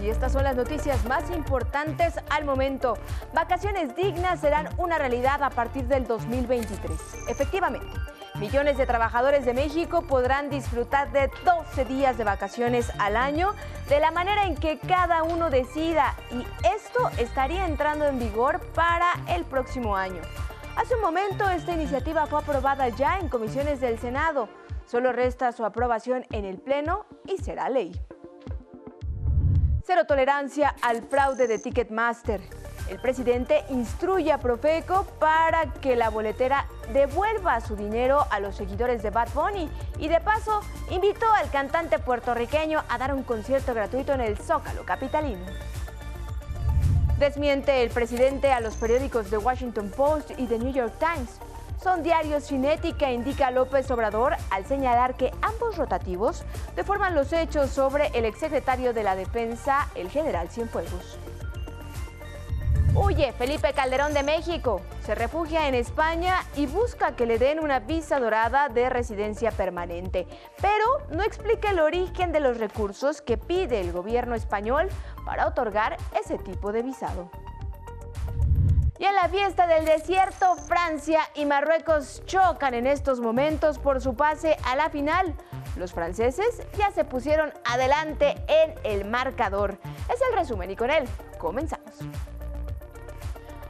y estas son las noticias más importantes al momento. Vacaciones dignas serán una realidad a partir del 2023. Efectivamente, millones de trabajadores de México podrán disfrutar de 12 días de vacaciones al año de la manera en que cada uno decida y esto estaría entrando en vigor para el próximo año. Hace un momento esta iniciativa fue aprobada ya en comisiones del Senado. Solo resta su aprobación en el Pleno y será ley. Cero tolerancia al fraude de Ticketmaster. El presidente instruye a Profeco para que la boletera devuelva su dinero a los seguidores de Bad Bunny y de paso invitó al cantante puertorriqueño a dar un concierto gratuito en el Zócalo capitalino. Desmiente el presidente a los periódicos The Washington Post y The New York Times son diarios sin ética, indica López Obrador al señalar que ambos rotativos deforman los hechos sobre el exsecretario de la Defensa, el general Cienfuegos. Huye Felipe Calderón de México, se refugia en España y busca que le den una visa dorada de residencia permanente, pero no explica el origen de los recursos que pide el gobierno español para otorgar ese tipo de visado. Y en la fiesta del desierto, Francia y Marruecos chocan en estos momentos por su pase a la final. Los franceses ya se pusieron adelante en el marcador. Es el resumen y con él comenzamos.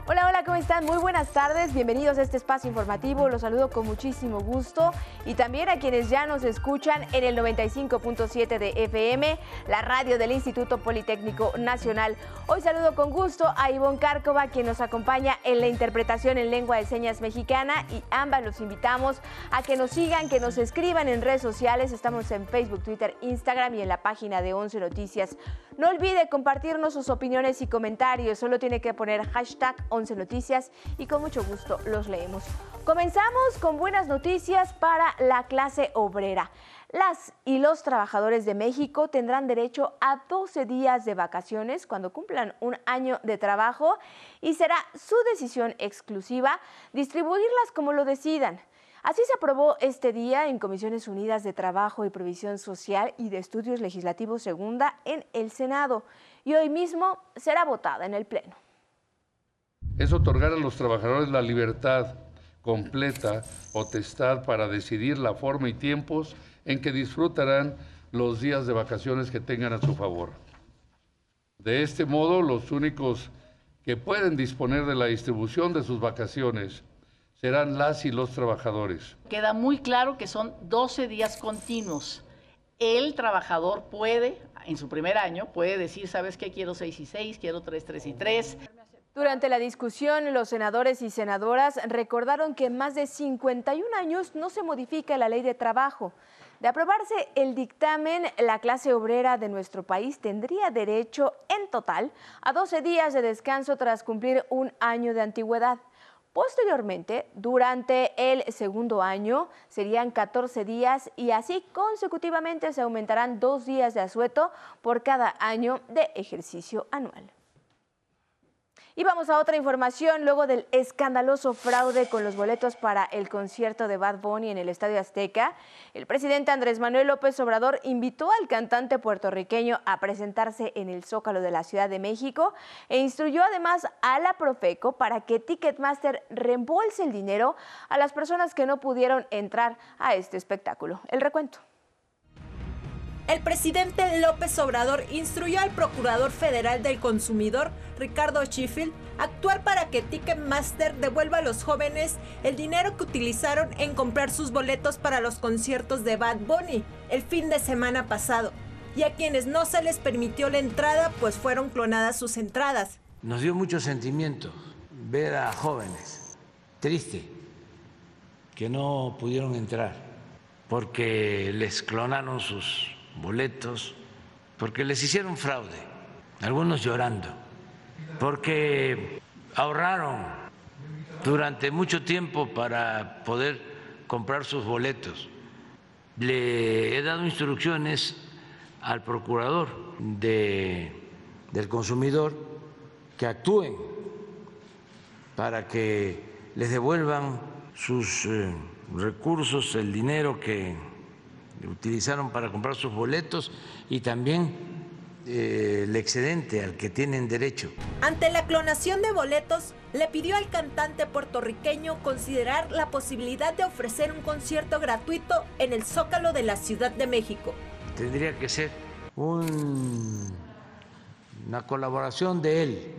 Hola, hola, ¿cómo están? Muy buenas tardes, bienvenidos a este espacio informativo, los saludo con muchísimo gusto y también a quienes ya nos escuchan en el 95.7 de FM, la radio del Instituto Politécnico Nacional. Hoy saludo con gusto a Ivonne Cárcova, quien nos acompaña en la interpretación en lengua de señas mexicana y ambas los invitamos a que nos sigan, que nos escriban en redes sociales, estamos en Facebook, Twitter, Instagram y en la página de 11 Noticias. No olvide compartirnos sus opiniones y comentarios, solo tiene que poner hashtag 11 Noticias y con mucho gusto los leemos. Comenzamos con buenas noticias para la clase obrera. Las y los trabajadores de México tendrán derecho a 12 días de vacaciones cuando cumplan un año de trabajo y será su decisión exclusiva distribuirlas como lo decidan. Así se aprobó este día en Comisiones Unidas de Trabajo y Provisión Social y de Estudios Legislativos Segunda en el Senado y hoy mismo será votada en el Pleno es otorgar a los trabajadores la libertad completa, potestad para decidir la forma y tiempos en que disfrutarán los días de vacaciones que tengan a su favor. De este modo, los únicos que pueden disponer de la distribución de sus vacaciones serán las y los trabajadores. Queda muy claro que son 12 días continuos. El trabajador puede, en su primer año, puede decir, ¿sabes qué? Quiero 6 y 6, quiero 3, 3 y 3. Durante la discusión, los senadores y senadoras recordaron que más de 51 años no se modifica la ley de trabajo. De aprobarse el dictamen, la clase obrera de nuestro país tendría derecho en total a 12 días de descanso tras cumplir un año de antigüedad. Posteriormente, durante el segundo año, serían 14 días y así consecutivamente se aumentarán dos días de asueto por cada año de ejercicio anual. Y vamos a otra información. Luego del escandaloso fraude con los boletos para el concierto de Bad Bunny en el Estadio Azteca, el presidente Andrés Manuel López Obrador invitó al cantante puertorriqueño a presentarse en el Zócalo de la Ciudad de México e instruyó además a la Profeco para que Ticketmaster reembolse el dinero a las personas que no pudieron entrar a este espectáculo. El recuento. El presidente López Obrador instruyó al Procurador Federal del Consumidor, Ricardo Sheffield, actuar para que Ticketmaster devuelva a los jóvenes el dinero que utilizaron en comprar sus boletos para los conciertos de Bad Bunny el fin de semana pasado, y a quienes no se les permitió la entrada, pues fueron clonadas sus entradas. Nos dio mucho sentimiento ver a jóvenes, triste, que no pudieron entrar porque les clonaron sus boletos, porque les hicieron fraude, algunos llorando, porque ahorraron durante mucho tiempo para poder comprar sus boletos. Le he dado instrucciones al procurador de, del consumidor que actúen para que les devuelvan sus eh, recursos, el dinero que utilizaron para comprar sus boletos y también eh, el excedente al que tienen derecho. Ante la clonación de boletos, le pidió al cantante puertorriqueño considerar la posibilidad de ofrecer un concierto gratuito en el Zócalo de la Ciudad de México. Tendría que ser un, una colaboración de él.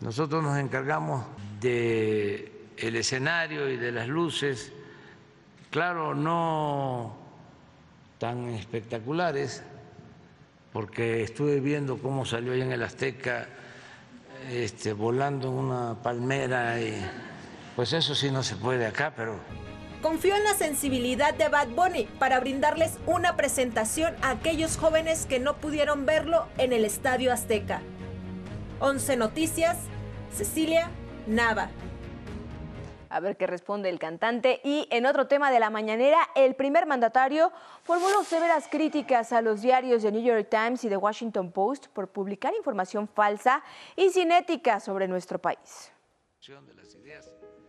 Nosotros nos encargamos de el escenario y de las luces, claro, no tan espectaculares, porque estuve viendo cómo salió ahí en el Azteca, este, volando una palmera y pues eso sí no se puede acá, pero Confió en la sensibilidad de Bad Bunny para brindarles una presentación a aquellos jóvenes que no pudieron verlo en el Estadio Azteca. 11 Noticias, Cecilia Nava. A ver qué responde el cantante. Y en otro tema de la mañanera, el primer mandatario formuló severas críticas a los diarios de New York Times y The Washington Post por publicar información falsa y sin ética sobre nuestro país.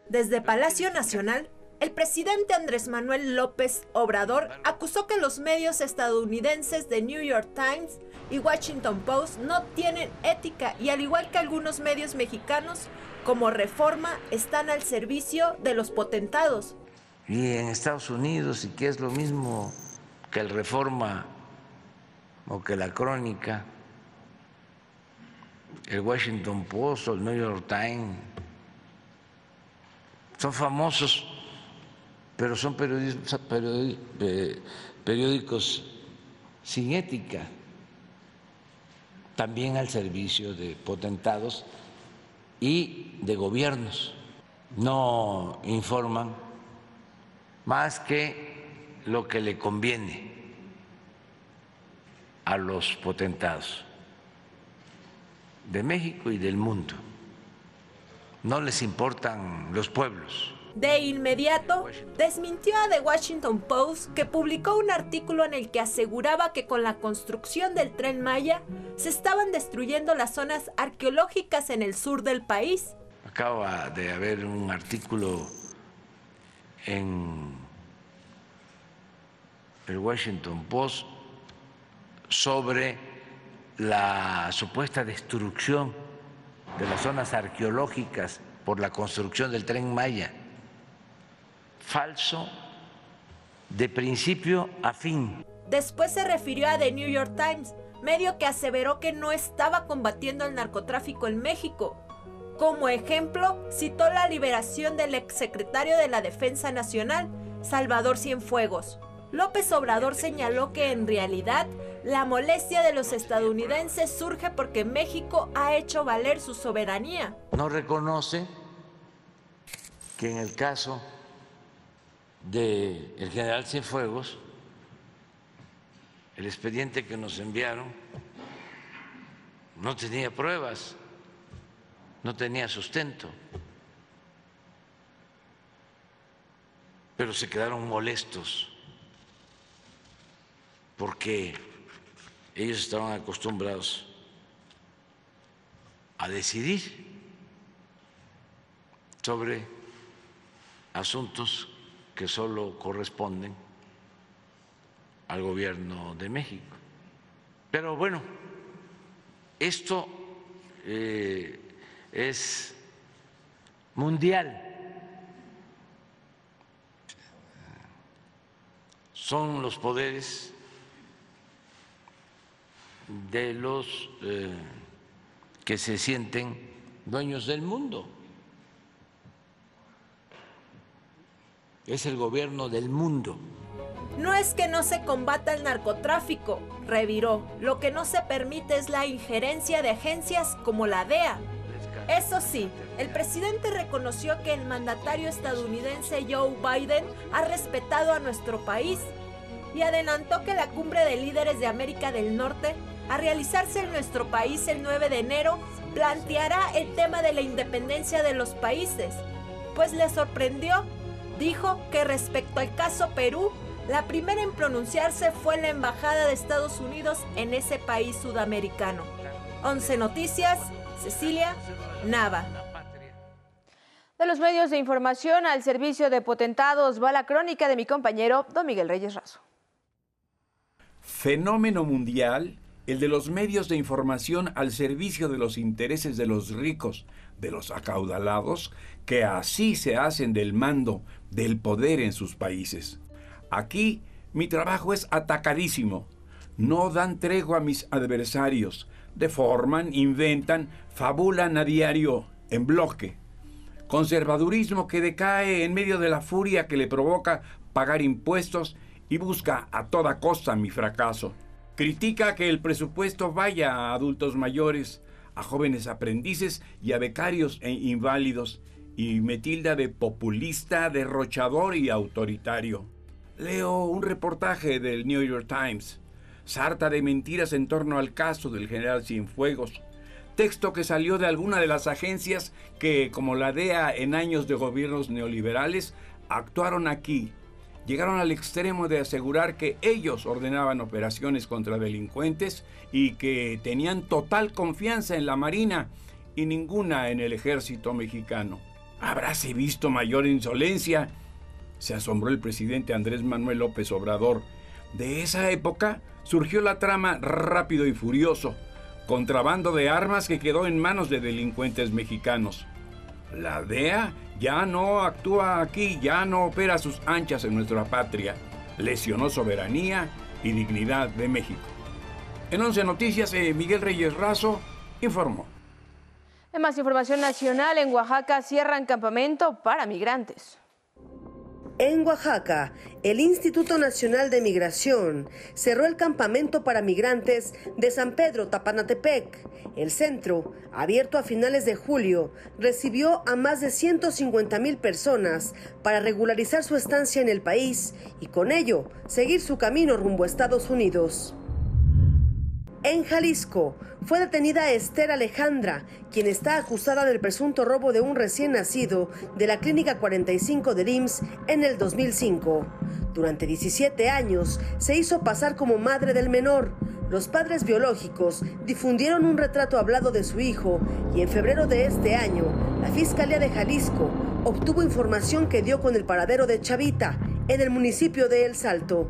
Desde Palacio Nacional, el presidente Andrés Manuel López Obrador acusó que los medios estadounidenses de New York Times y Washington Post no tienen ética y al igual que algunos medios mexicanos, como Reforma, están al servicio de los potentados. y en Estados Unidos y que es lo mismo que el Reforma o que la Crónica, el Washington Post o el New York Times, son famosos, pero son periódicos, periódi- periódicos sin ética, también al servicio de potentados y de gobiernos. No informan más que lo que le conviene a los potentados de México y del mundo. No les importan los pueblos. De inmediato, desmintió a The Washington Post que publicó un artículo en el que aseguraba que con la construcción del tren Maya se estaban destruyendo las zonas arqueológicas en el sur del país. Acaba de haber un artículo en el Washington Post sobre la supuesta destrucción de las zonas arqueológicas por la construcción del tren Maya. Falso de principio a fin. Después se refirió a The New York Times, medio que aseveró que no estaba combatiendo el narcotráfico en México. Como ejemplo, citó la liberación del exsecretario de la Defensa Nacional, Salvador Cienfuegos. López Obrador señaló que en realidad la molestia de los estadounidenses surge porque México ha hecho valer su soberanía. no reconoce que en el caso del general Cienfuegos, el expediente que nos enviaron no tenía pruebas, no tenía sustento, pero se quedaron molestos porque ellos estaban acostumbrados a decidir sobre asuntos que solo corresponden al gobierno de México. Pero bueno, esto eh, es mundial. Son los poderes de los eh, que se sienten dueños del mundo. Es el gobierno del mundo. No es que no se combata el narcotráfico, reviró. Lo que no se permite es la injerencia de agencias como la DEA. Eso sí, el presidente reconoció que el mandatario estadounidense Joe Biden ha respetado a nuestro país y adelantó que la cumbre de líderes de América del Norte, a realizarse en nuestro país el 9 de enero, planteará el tema de la independencia de los países, pues le sorprendió. Dijo que respecto al caso Perú, la primera en pronunciarse fue la Embajada de Estados Unidos en ese país sudamericano. 11 Noticias, Cecilia Nava. De los medios de información al servicio de potentados va la crónica de mi compañero Don Miguel Reyes Razo. Fenómeno mundial el de los medios de información al servicio de los intereses de los ricos, de los acaudalados, que así se hacen del mando, del poder en sus países. Aquí mi trabajo es atacadísimo. No dan tregua a mis adversarios, deforman, inventan, fabulan a diario, en bloque. Conservadurismo que decae en medio de la furia que le provoca pagar impuestos y busca a toda costa mi fracaso. Critica que el presupuesto vaya a adultos mayores, a jóvenes aprendices y a becarios e inválidos, y me tilda de populista, derrochador y autoritario. Leo un reportaje del New York Times, sarta de mentiras en torno al caso del general Cienfuegos, texto que salió de alguna de las agencias que, como la DEA en años de gobiernos neoliberales, actuaron aquí llegaron al extremo de asegurar que ellos ordenaban operaciones contra delincuentes y que tenían total confianza en la Marina y ninguna en el ejército mexicano. ¿Habráse visto mayor insolencia? Se asombró el presidente Andrés Manuel López Obrador. De esa época surgió la trama Rápido y Furioso, contrabando de armas que quedó en manos de delincuentes mexicanos. La DEA ya no actúa aquí, ya no opera sus anchas en nuestra patria. Lesionó soberanía y dignidad de México. En 11 Noticias, eh, Miguel Reyes Razo informó. En más información nacional, en Oaxaca cierran campamento para migrantes. En Oaxaca, el Instituto Nacional de Migración cerró el campamento para migrantes de San Pedro Tapanatepec. El centro, abierto a finales de julio, recibió a más de 150 mil personas para regularizar su estancia en el país y con ello seguir su camino rumbo a Estados Unidos. En Jalisco fue detenida Esther Alejandra, quien está acusada del presunto robo de un recién nacido de la Clínica 45 de IMSS en el 2005. Durante 17 años se hizo pasar como madre del menor. Los padres biológicos difundieron un retrato hablado de su hijo y en febrero de este año la Fiscalía de Jalisco obtuvo información que dio con el paradero de Chavita en el municipio de El Salto.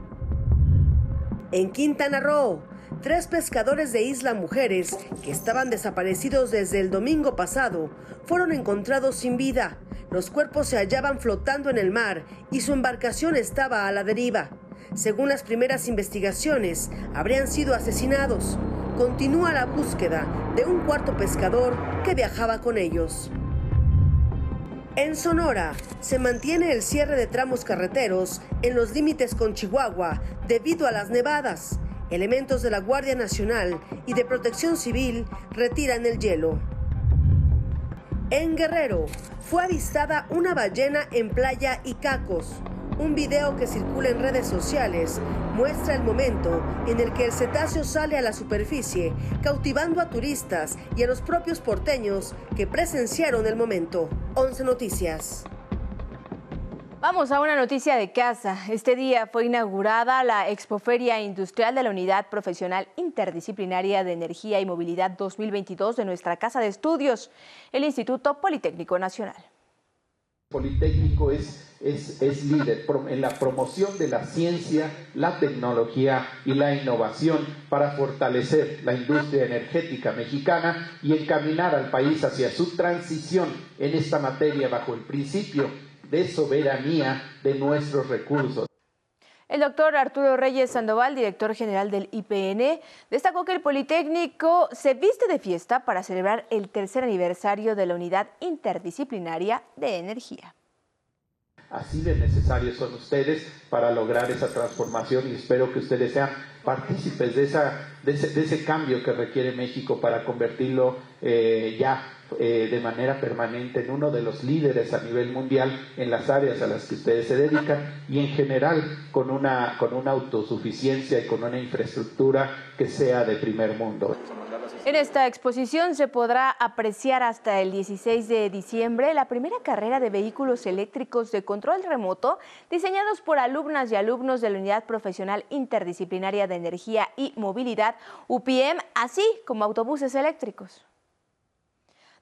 En Quintana Roo, Tres pescadores de Isla Mujeres, que estaban desaparecidos desde el domingo pasado, fueron encontrados sin vida. Los cuerpos se hallaban flotando en el mar y su embarcación estaba a la deriva. Según las primeras investigaciones, habrían sido asesinados. Continúa la búsqueda de un cuarto pescador que viajaba con ellos. En Sonora se mantiene el cierre de tramos carreteros en los límites con Chihuahua debido a las nevadas. Elementos de la Guardia Nacional y de Protección Civil retiran el hielo. En Guerrero fue avistada una ballena en playa Icacos. Un video que circula en redes sociales muestra el momento en el que el cetáceo sale a la superficie, cautivando a turistas y a los propios porteños que presenciaron el momento. 11 Noticias. Vamos a una noticia de casa. Este día fue inaugurada la Expoferia Industrial de la Unidad Profesional Interdisciplinaria de Energía y Movilidad 2022 de nuestra Casa de Estudios, el Instituto Politécnico Nacional. Politécnico es, líder en la promoción de la ciencia, la tecnología y la innovación para fortalecer la industria energética mexicana y encaminar al país hacia su transición en esta materia bajo el principio de soberanía de nuestros recursos. El doctor Arturo Reyes Sandoval, director general del IPN, destacó que el Politécnico se viste de fiesta para celebrar el tercer aniversario de la Unidad Interdisciplinaria de Energía. Así de necesarios son ustedes para lograr esa transformación y espero que ustedes sean partícipes de, esa, de, ese, cambio que requiere México para convertirlo eh, ya eh, de manera permanente en uno de los líderes a nivel mundial en las áreas a las que ustedes se dedican y en general con una, con una autosuficiencia y con una infraestructura que sea de primer mundo. En esta exposición se podrá apreciar hasta el 16 de diciembre la primera carrera de vehículos eléctricos de control remoto diseñados por alumnas y alumnos de la Unidad Profesional Interdisciplinaria de Energía y Movilidad, UPM, así como autobuses eléctricos.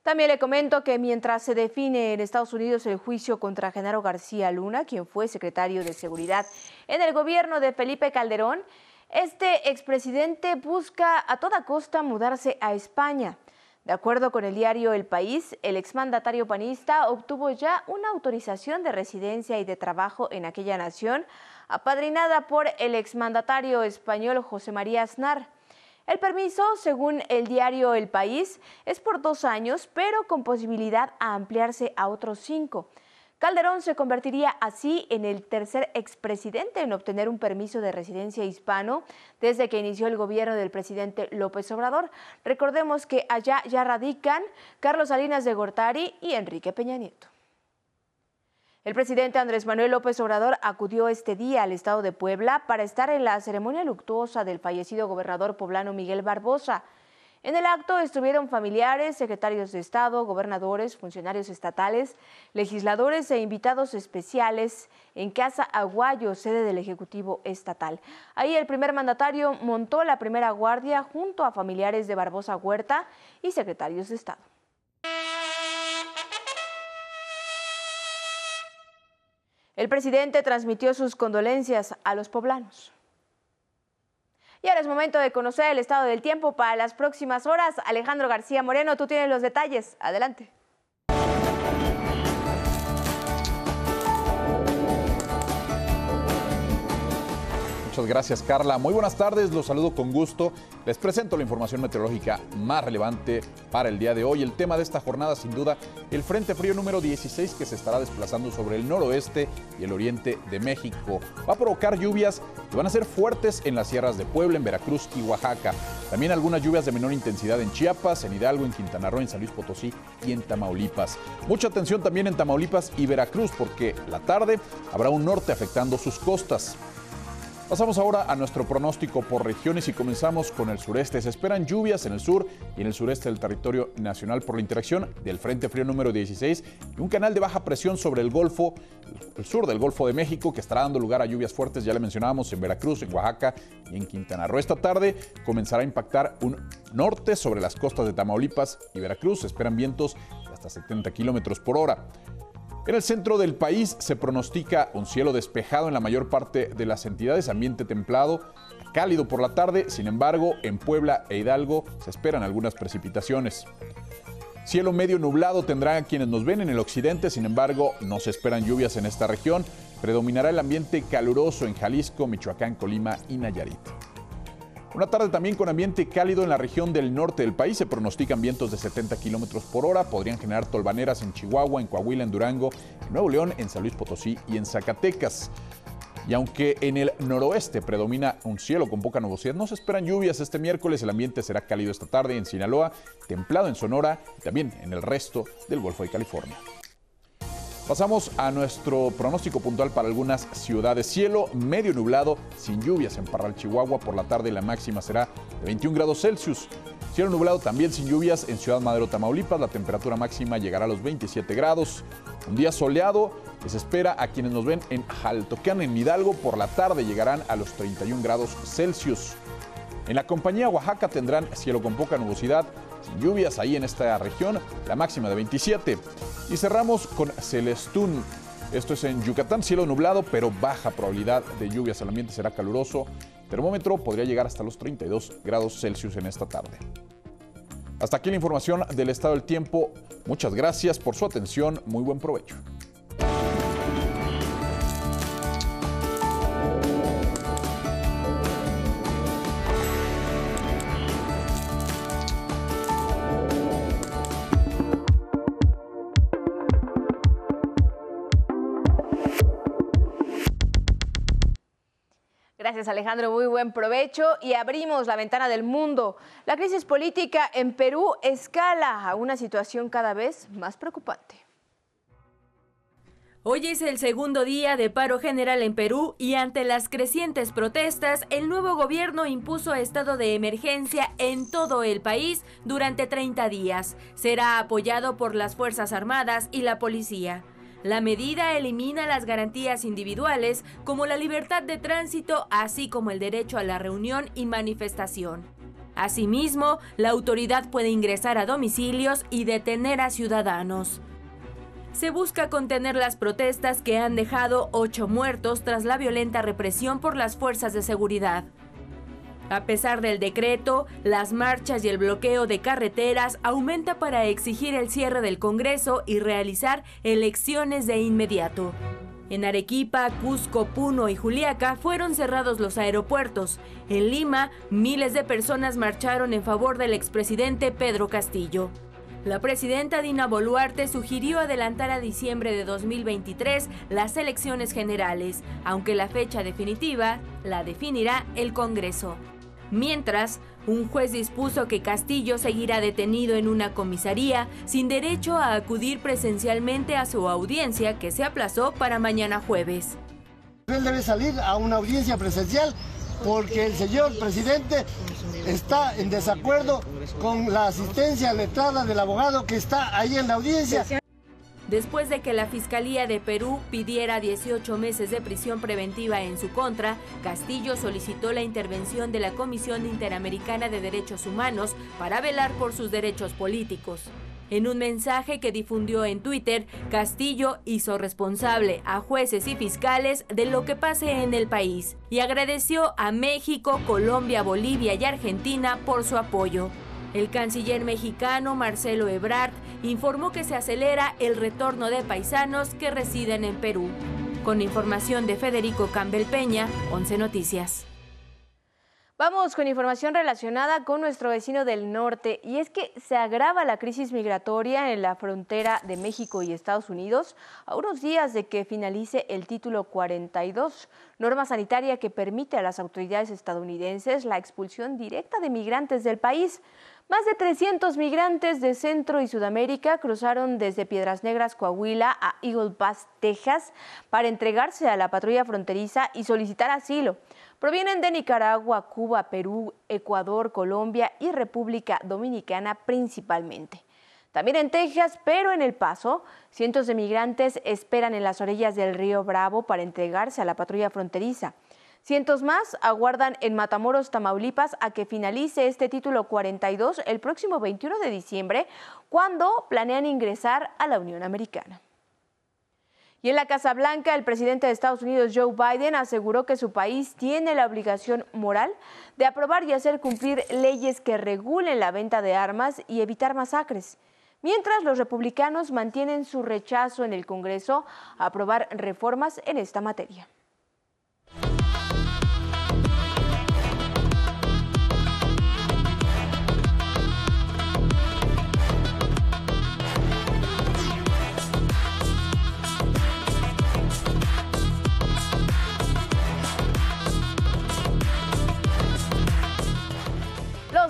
También le comento que mientras se define en Estados Unidos el juicio contra Genaro García Luna, quien fue secretario de Seguridad en el gobierno de Felipe Calderón, Este expresidente busca a toda costa mudarse a España. De acuerdo con el diario El País, el exmandatario panista obtuvo ya una autorización de residencia y de trabajo en aquella nación, apadrinada por el exmandatario español José María Aznar. El permiso, según el diario El País, es por dos años, pero con posibilidad a ampliarse a otros cinco. Calderón se convertiría así en el tercer expresidente en obtener un permiso de residencia hispano desde que inició el gobierno del presidente López Obrador. Recordemos que allá ya radican Carlos Salinas de Gortari y Enrique Peña Nieto. El presidente Andrés Manuel López Obrador acudió este día al estado de Puebla para estar en la ceremonia luctuosa del fallecido gobernador poblano Miguel Barbosa. En el acto estuvieron familiares, secretarios de Estado, gobernadores, funcionarios estatales, legisladores e invitados especiales en Casa Aguayo, sede del Ejecutivo Estatal. Ahí el primer mandatario montó la primera guardia junto a familiares de Barbosa Huerta y secretarios de Estado. El presidente transmitió sus condolencias a los poblanos. Y ahora es momento de conocer el estado del tiempo para las próximas horas. Alejandro García Moreno, tú tienes los detalles. Adelante. Muchas gracias, Carla. Muy buenas tardes, los saludo con gusto. Les presento la información meteorológica más relevante para el día de hoy. El tema de esta jornada, sin duda, el Frente Frío número 16 que se estará desplazando sobre el noroeste y el oriente de México. Va a provocar lluvias que van a ser fuertes en las sierras de Puebla, en Veracruz y Oaxaca. También algunas lluvias de menor intensidad en Chiapas, en Hidalgo, en Quintana Roo, en San Luis Potosí y en Tamaulipas. Mucha atención también en Tamaulipas y Veracruz porque la tarde habrá un norte afectando sus costas. Pasamos ahora a nuestro pronóstico por regiones y comenzamos con el sureste. Se esperan lluvias en el sur y en el sureste del territorio nacional por la interacción del Frente Frío número 16 y un canal de baja presión sobre el Golfo, el sur del Golfo de México, que estará dando lugar a lluvias fuertes, ya le mencionábamos, en Veracruz, en Oaxaca y en Quintana Roo. Esta tarde comenzará a impactar un norte sobre las costas de Tamaulipas y Veracruz. Se esperan vientos de hasta 70 kilómetros por hora. En el centro del país se pronostica un cielo despejado en la mayor parte de las entidades, ambiente templado, cálido por la tarde, sin embargo, en Puebla e Hidalgo se esperan algunas precipitaciones. Cielo medio nublado tendrán quienes nos ven en el occidente, sin embargo, no se esperan lluvias en esta región. Predominará el ambiente caluroso en Jalisco, Michoacán, Colima y Nayarit. Una tarde también con ambiente cálido en la región del norte del país. Se pronostican vientos de 70 kilómetros por hora. Podrían generar tolvaneras en Chihuahua, en Coahuila, en Durango, en Nuevo León, en San Luis Potosí y en Zacatecas. Y aunque en el noroeste predomina un cielo con poca nubosidad, no se esperan lluvias este miércoles. El ambiente será cálido esta tarde en Sinaloa, templado en Sonora y también en el resto del Golfo de California. Pasamos a nuestro pronóstico puntual para algunas ciudades. Cielo medio nublado, sin lluvias en Parral, Chihuahua. Por la tarde la máxima será de 21 grados Celsius. Cielo nublado también sin lluvias en Ciudad Madero, Tamaulipas. La temperatura máxima llegará a los 27 grados. Un día soleado se espera a quienes nos ven en Jaltoquean, en Hidalgo. Por la tarde llegarán a los 31 grados Celsius. En la compañía Oaxaca tendrán cielo con poca nubosidad, sin lluvias ahí en esta región, la máxima de 27. Y cerramos con Celestún. Esto es en Yucatán, cielo nublado, pero baja probabilidad de lluvias. El ambiente será caluroso. termómetro podría llegar hasta los 32 grados Celsius en esta tarde. Hasta aquí la información del estado del tiempo. Muchas gracias por su atención. Muy buen provecho. Alejandro, muy buen provecho y abrimos la ventana del mundo. La crisis política en Perú escala a una situación cada vez más preocupante. Hoy es el segundo día de paro general en Perú y ante las crecientes protestas, el nuevo gobierno impuso estado de emergencia en todo el país durante 30 días. Será apoyado por las Fuerzas Armadas y la policía. La medida elimina las garantías individuales como la libertad de tránsito, así como el derecho a la reunión y manifestación. Asimismo, la autoridad puede ingresar a domicilios y detener a ciudadanos. Se busca contener las protestas que han dejado ocho muertos tras la violenta represión por las fuerzas de seguridad. A pesar del decreto, las marchas y el bloqueo de carreteras aumenta para exigir el cierre del Congreso y realizar elecciones de inmediato. En Arequipa, Cusco, Puno y Juliaca fueron cerrados los aeropuertos. En Lima, miles de personas marcharon en favor del expresidente Pedro Castillo. La presidenta Dina Boluarte sugirió adelantar a diciembre de 2023 las elecciones generales, aunque la fecha definitiva la definirá el Congreso. Mientras, un juez dispuso que Castillo seguirá detenido en una comisaría sin derecho a acudir presencialmente a su audiencia que se aplazó para mañana jueves. Él debe salir a una audiencia presencial porque el señor presidente está en desacuerdo con la asistencia letrada del abogado que está ahí en la audiencia después de que la Fiscalía de Perú pidiera 18 meses de prisión preventiva en su contra, Castillo solicitó la intervención de la Comisión Interamericana de Derechos Humanos para velar por sus derechos políticos. En un mensaje que difundió en Twitter, Castillo hizo responsable a jueces y fiscales de lo que pase en el país y agradeció a México, Colombia, Bolivia y Argentina por su apoyo. El canciller mexicano Marcelo Ebrard informó que se acelera el retorno de paisanos que residen en Perú. Con información de Federico Campbell Peña, 11 Noticias. Vamos con información relacionada con nuestro vecino del norte y es que se agrava la crisis migratoria en la frontera de México y Estados Unidos a unos días de que finalice el título 42, norma sanitaria que permite a las autoridades estadounidenses la expulsión directa de migrantes del país. Más de 300 migrantes de Centro y Sudamérica cruzaron desde Piedras Negras, Coahuila, a Eagle Pass, Texas, para entregarse a la patrulla fronteriza y solicitar asilo. Provienen de Nicaragua, Cuba, Perú, Ecuador, Colombia y República Dominicana principalmente. También en Texas, pero en El Paso, cientos de migrantes esperan en las orillas del río Bravo para entregarse a la patrulla fronteriza. Cientos más aguardan en Matamoros, Tamaulipas, a que finalice este título 42 el próximo 21 de diciembre, cuando planean ingresar a la Unión Americana. Y en la Casa Blanca, el presidente de Estados Unidos, Joe Biden, aseguró que su país tiene la obligación moral de aprobar y hacer cumplir leyes que regulen la venta de armas y evitar masacres. Mientras los republicanos mantienen su rechazo en el Congreso a aprobar reformas en esta materia.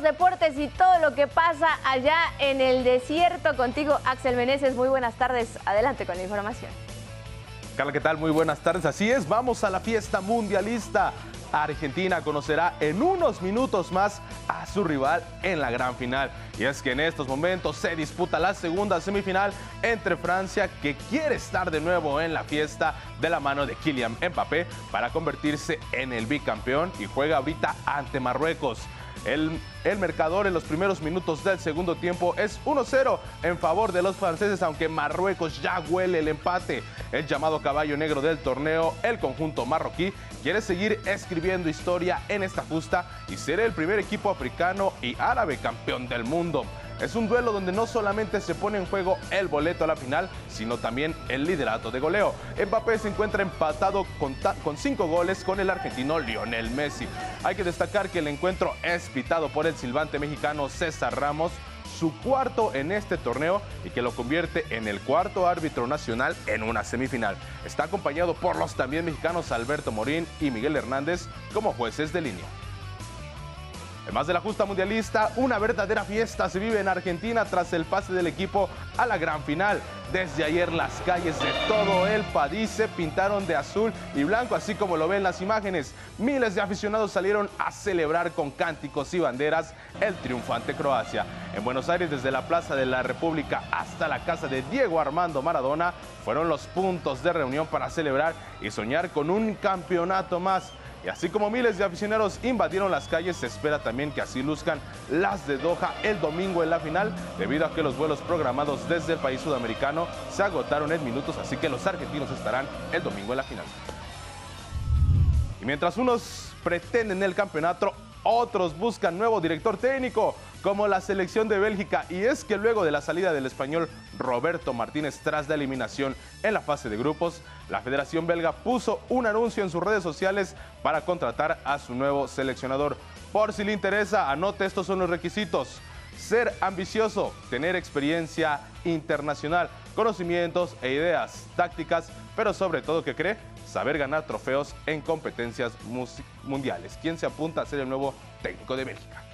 Deportes y todo lo que pasa allá en el desierto. Contigo, Axel Meneses. Muy buenas tardes. Adelante con la información. Carla, ¿qué tal? Muy buenas tardes. Así es, vamos a la fiesta mundialista. Argentina conocerá en unos minutos más a su rival en la gran final. Y es que en estos momentos se disputa la segunda semifinal entre Francia, que quiere estar de nuevo en la fiesta de la mano de Kylian Mbappé para convertirse en el bicampeón y juega ahorita ante Marruecos. El, marcador en los primeros minutos del segundo tiempo es 1-0 en favor de los franceses, aunque Marruecos ya huele el empate. El llamado caballo negro del torneo, el conjunto marroquí, quiere seguir escribiendo historia en esta justa y ser el primer equipo africano y árabe campeón del mundo. Es un duelo donde no solamente se pone en juego el boleto a la final, sino también el liderato de goleo. Mbappé se encuentra empatado con, con cinco goles con el argentino Lionel Messi. Hay que destacar que el encuentro es pitado por el silbante mexicano César Ramos, su cuarto en este torneo y que lo convierte en el cuarto árbitro nacional en una semifinal. Está acompañado por los también mexicanos Alberto Morín y Miguel Hernández como jueces de línea. Además de la justa mundialista, una verdadera fiesta se vive en Argentina tras el pase del equipo a la gran final. Desde ayer las calles de todo el país se pintaron de azul y blanco, así como lo ven las imágenes. Miles de aficionados salieron a celebrar con cánticos y banderas el triunfo ante Croacia. En Buenos Aires, desde la Plaza de la República hasta la casa de Diego Armando Maradona, fueron los puntos de reunión para celebrar y soñar con un campeonato más. Y así como miles de aficionados invadieron las calles, se espera también que así luzcan las de Doha el domingo en la final, debido a que los vuelos programados desde el país sudamericano se agotaron en minutos, así que los argentinos estarán el domingo en la final. Y mientras unos pretenden el campeonato, otros buscan nuevo director técnico, como la selección de Bélgica. Y es que luego de la salida del español Roberto Martínez tras la eliminación en la fase de grupos, la Federación Belga puso un anuncio en sus redes sociales para contratar a su nuevo seleccionador. Por si le interesa, anote estos son los requisitos. Ser ambicioso, tener experiencia internacional, conocimientos e ideas tácticas, pero sobre todo que cree saber ganar trofeos en competencias mundiales. ¿Quién se apunta a ser el nuevo técnico de Bélgica?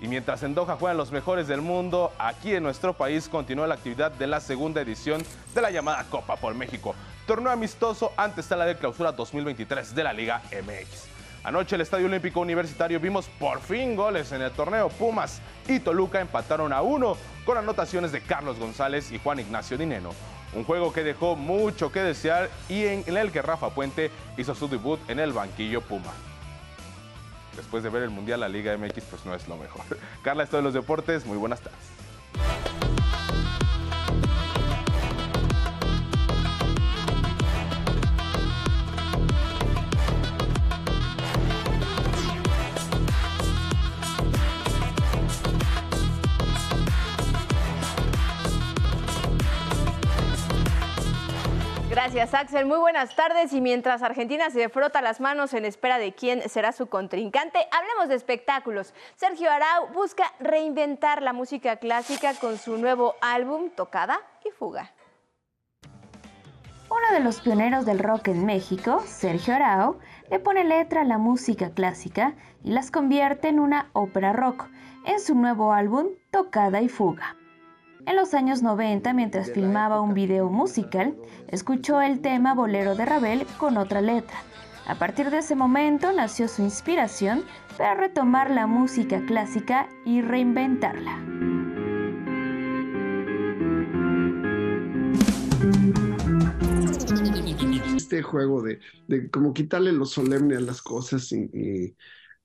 Y mientras en Doha juegan los mejores del mundo, aquí en nuestro país continúa la actividad de la segunda edición de la llamada Copa por México, torneo amistoso antes de la de clausura 2023 de la Liga MX. Anoche el Estadio Olímpico Universitario vimos por fin goles en el torneo. Pumas y Toluca empataron a uno con anotaciones de Carlos González y Juan Ignacio Dineno. Un juego que dejó mucho que desear y en el que Rafa Puente hizo su debut en el banquillo Puma. Después de ver el Mundial, la Liga MX pues no es lo mejor. Carla, esto de los deportes, muy buenas tardes. Gracias, Axel. Muy buenas tardes. Y mientras Argentina se frota las manos en espera de quién será su contrincante, hablemos de espectáculos. Sergio Arau busca reinventar la música clásica con su nuevo álbum Tocada y Fuga. Uno de los pioneros del rock en México, Sergio Arau, le pone letra a la música clásica y las convierte en una ópera rock en su nuevo álbum Tocada y Fuga. En los años 90, mientras filmaba un video musical, escuchó el tema Bolero de Ravel con otra letra. A partir de ese momento nació su inspiración para retomar la música clásica y reinventarla. Este juego de, como quitarle lo solemne a las cosas y,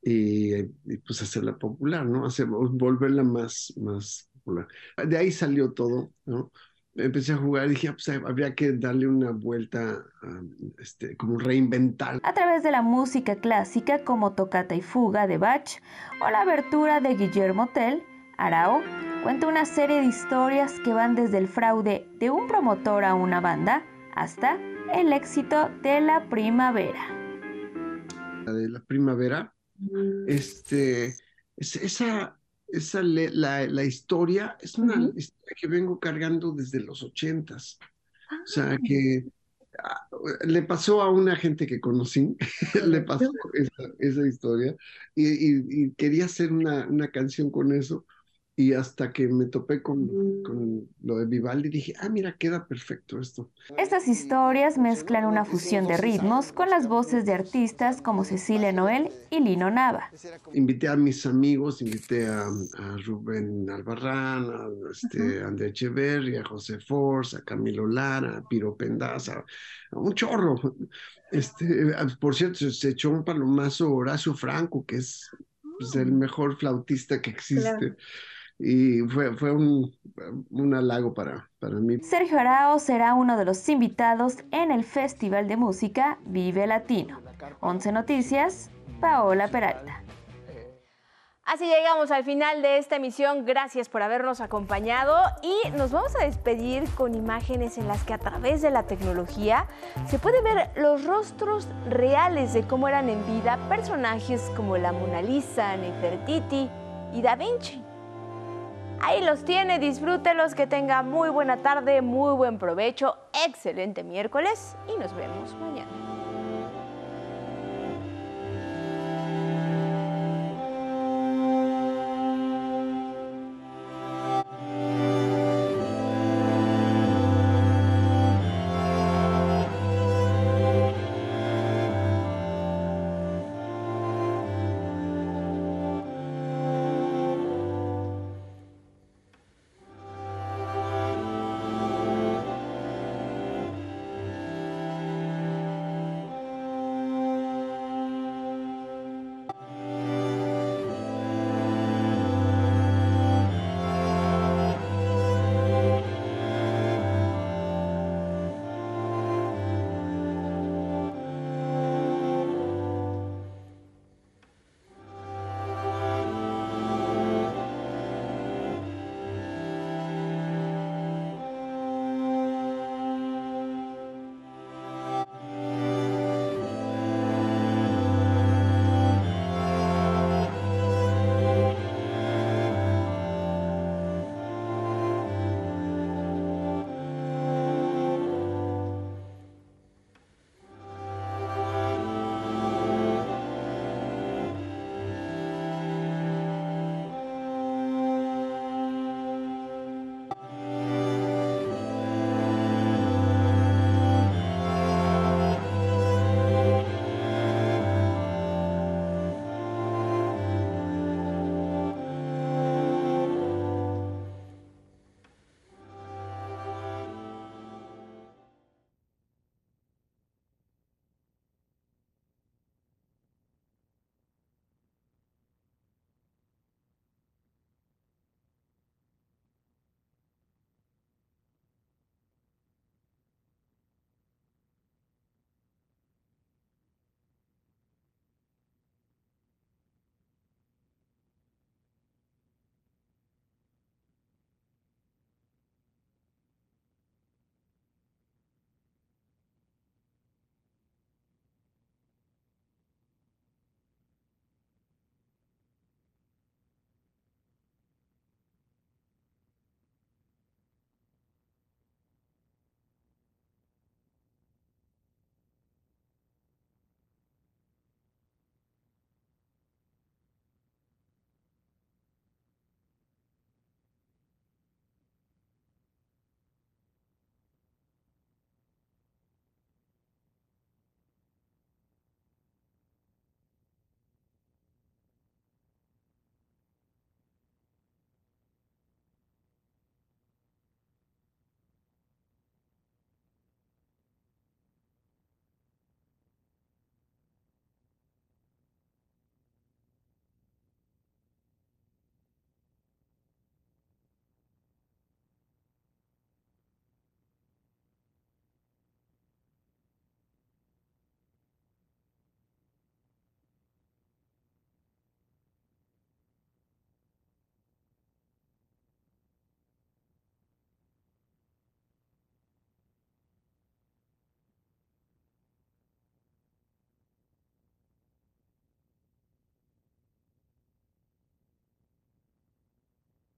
pues hacerla popular, ¿no? Hacer, volverla más, más de ahí salió todo, ¿no? Empecé a jugar y dije, ah, pues habría que darle una vuelta, este, como reinventar. A través de la música clásica como Tocata y Fuga de Bach o la abertura de Guillermo Tell, Arao cuenta una serie de historias que van desde el fraude de un promotor a una banda hasta el éxito de la primavera. La de la primavera, este, esa, esa la, la, historia es una historia que vengo cargando desde los ochentas. O sea, ah. que ah, le pasó a una gente que conocí, le pasó esa, historia y, quería hacer una, una, canción con eso y hasta que me topé con, con, lo de Vivaldi dije, ah, mira, queda perfecto esto. Estas historias mezclan una fusión de ritmos con las voces de artistas como Cecilia Noel y Lino Nava. Invité a mis amigos, invité a, Rubén Albarrán, a este, André Echeverri, a José Force, a Camilo Lara, a Piro Pendaza, a un chorro. Este, por cierto, se echó un palomazo Horacio Franco, que es pues, el mejor flautista que existe y fue, fue un, un halago para, para mí. Sergio Arao será uno de los invitados en el Festival de Música Vive Latino. 11 Noticias, Paola Peralta. Así llegamos al final de esta emisión. Gracias por habernos acompañado y nos vamos a despedir con imágenes en las que a través de la tecnología se puede ver los rostros reales de cómo eran en vida personajes como la Mona Lisa, Nefertiti y Da Vinci. Ahí los tiene, disfrútelos, que tenga muy buena tarde, muy buen provecho, excelente miércoles y nos vemos mañana.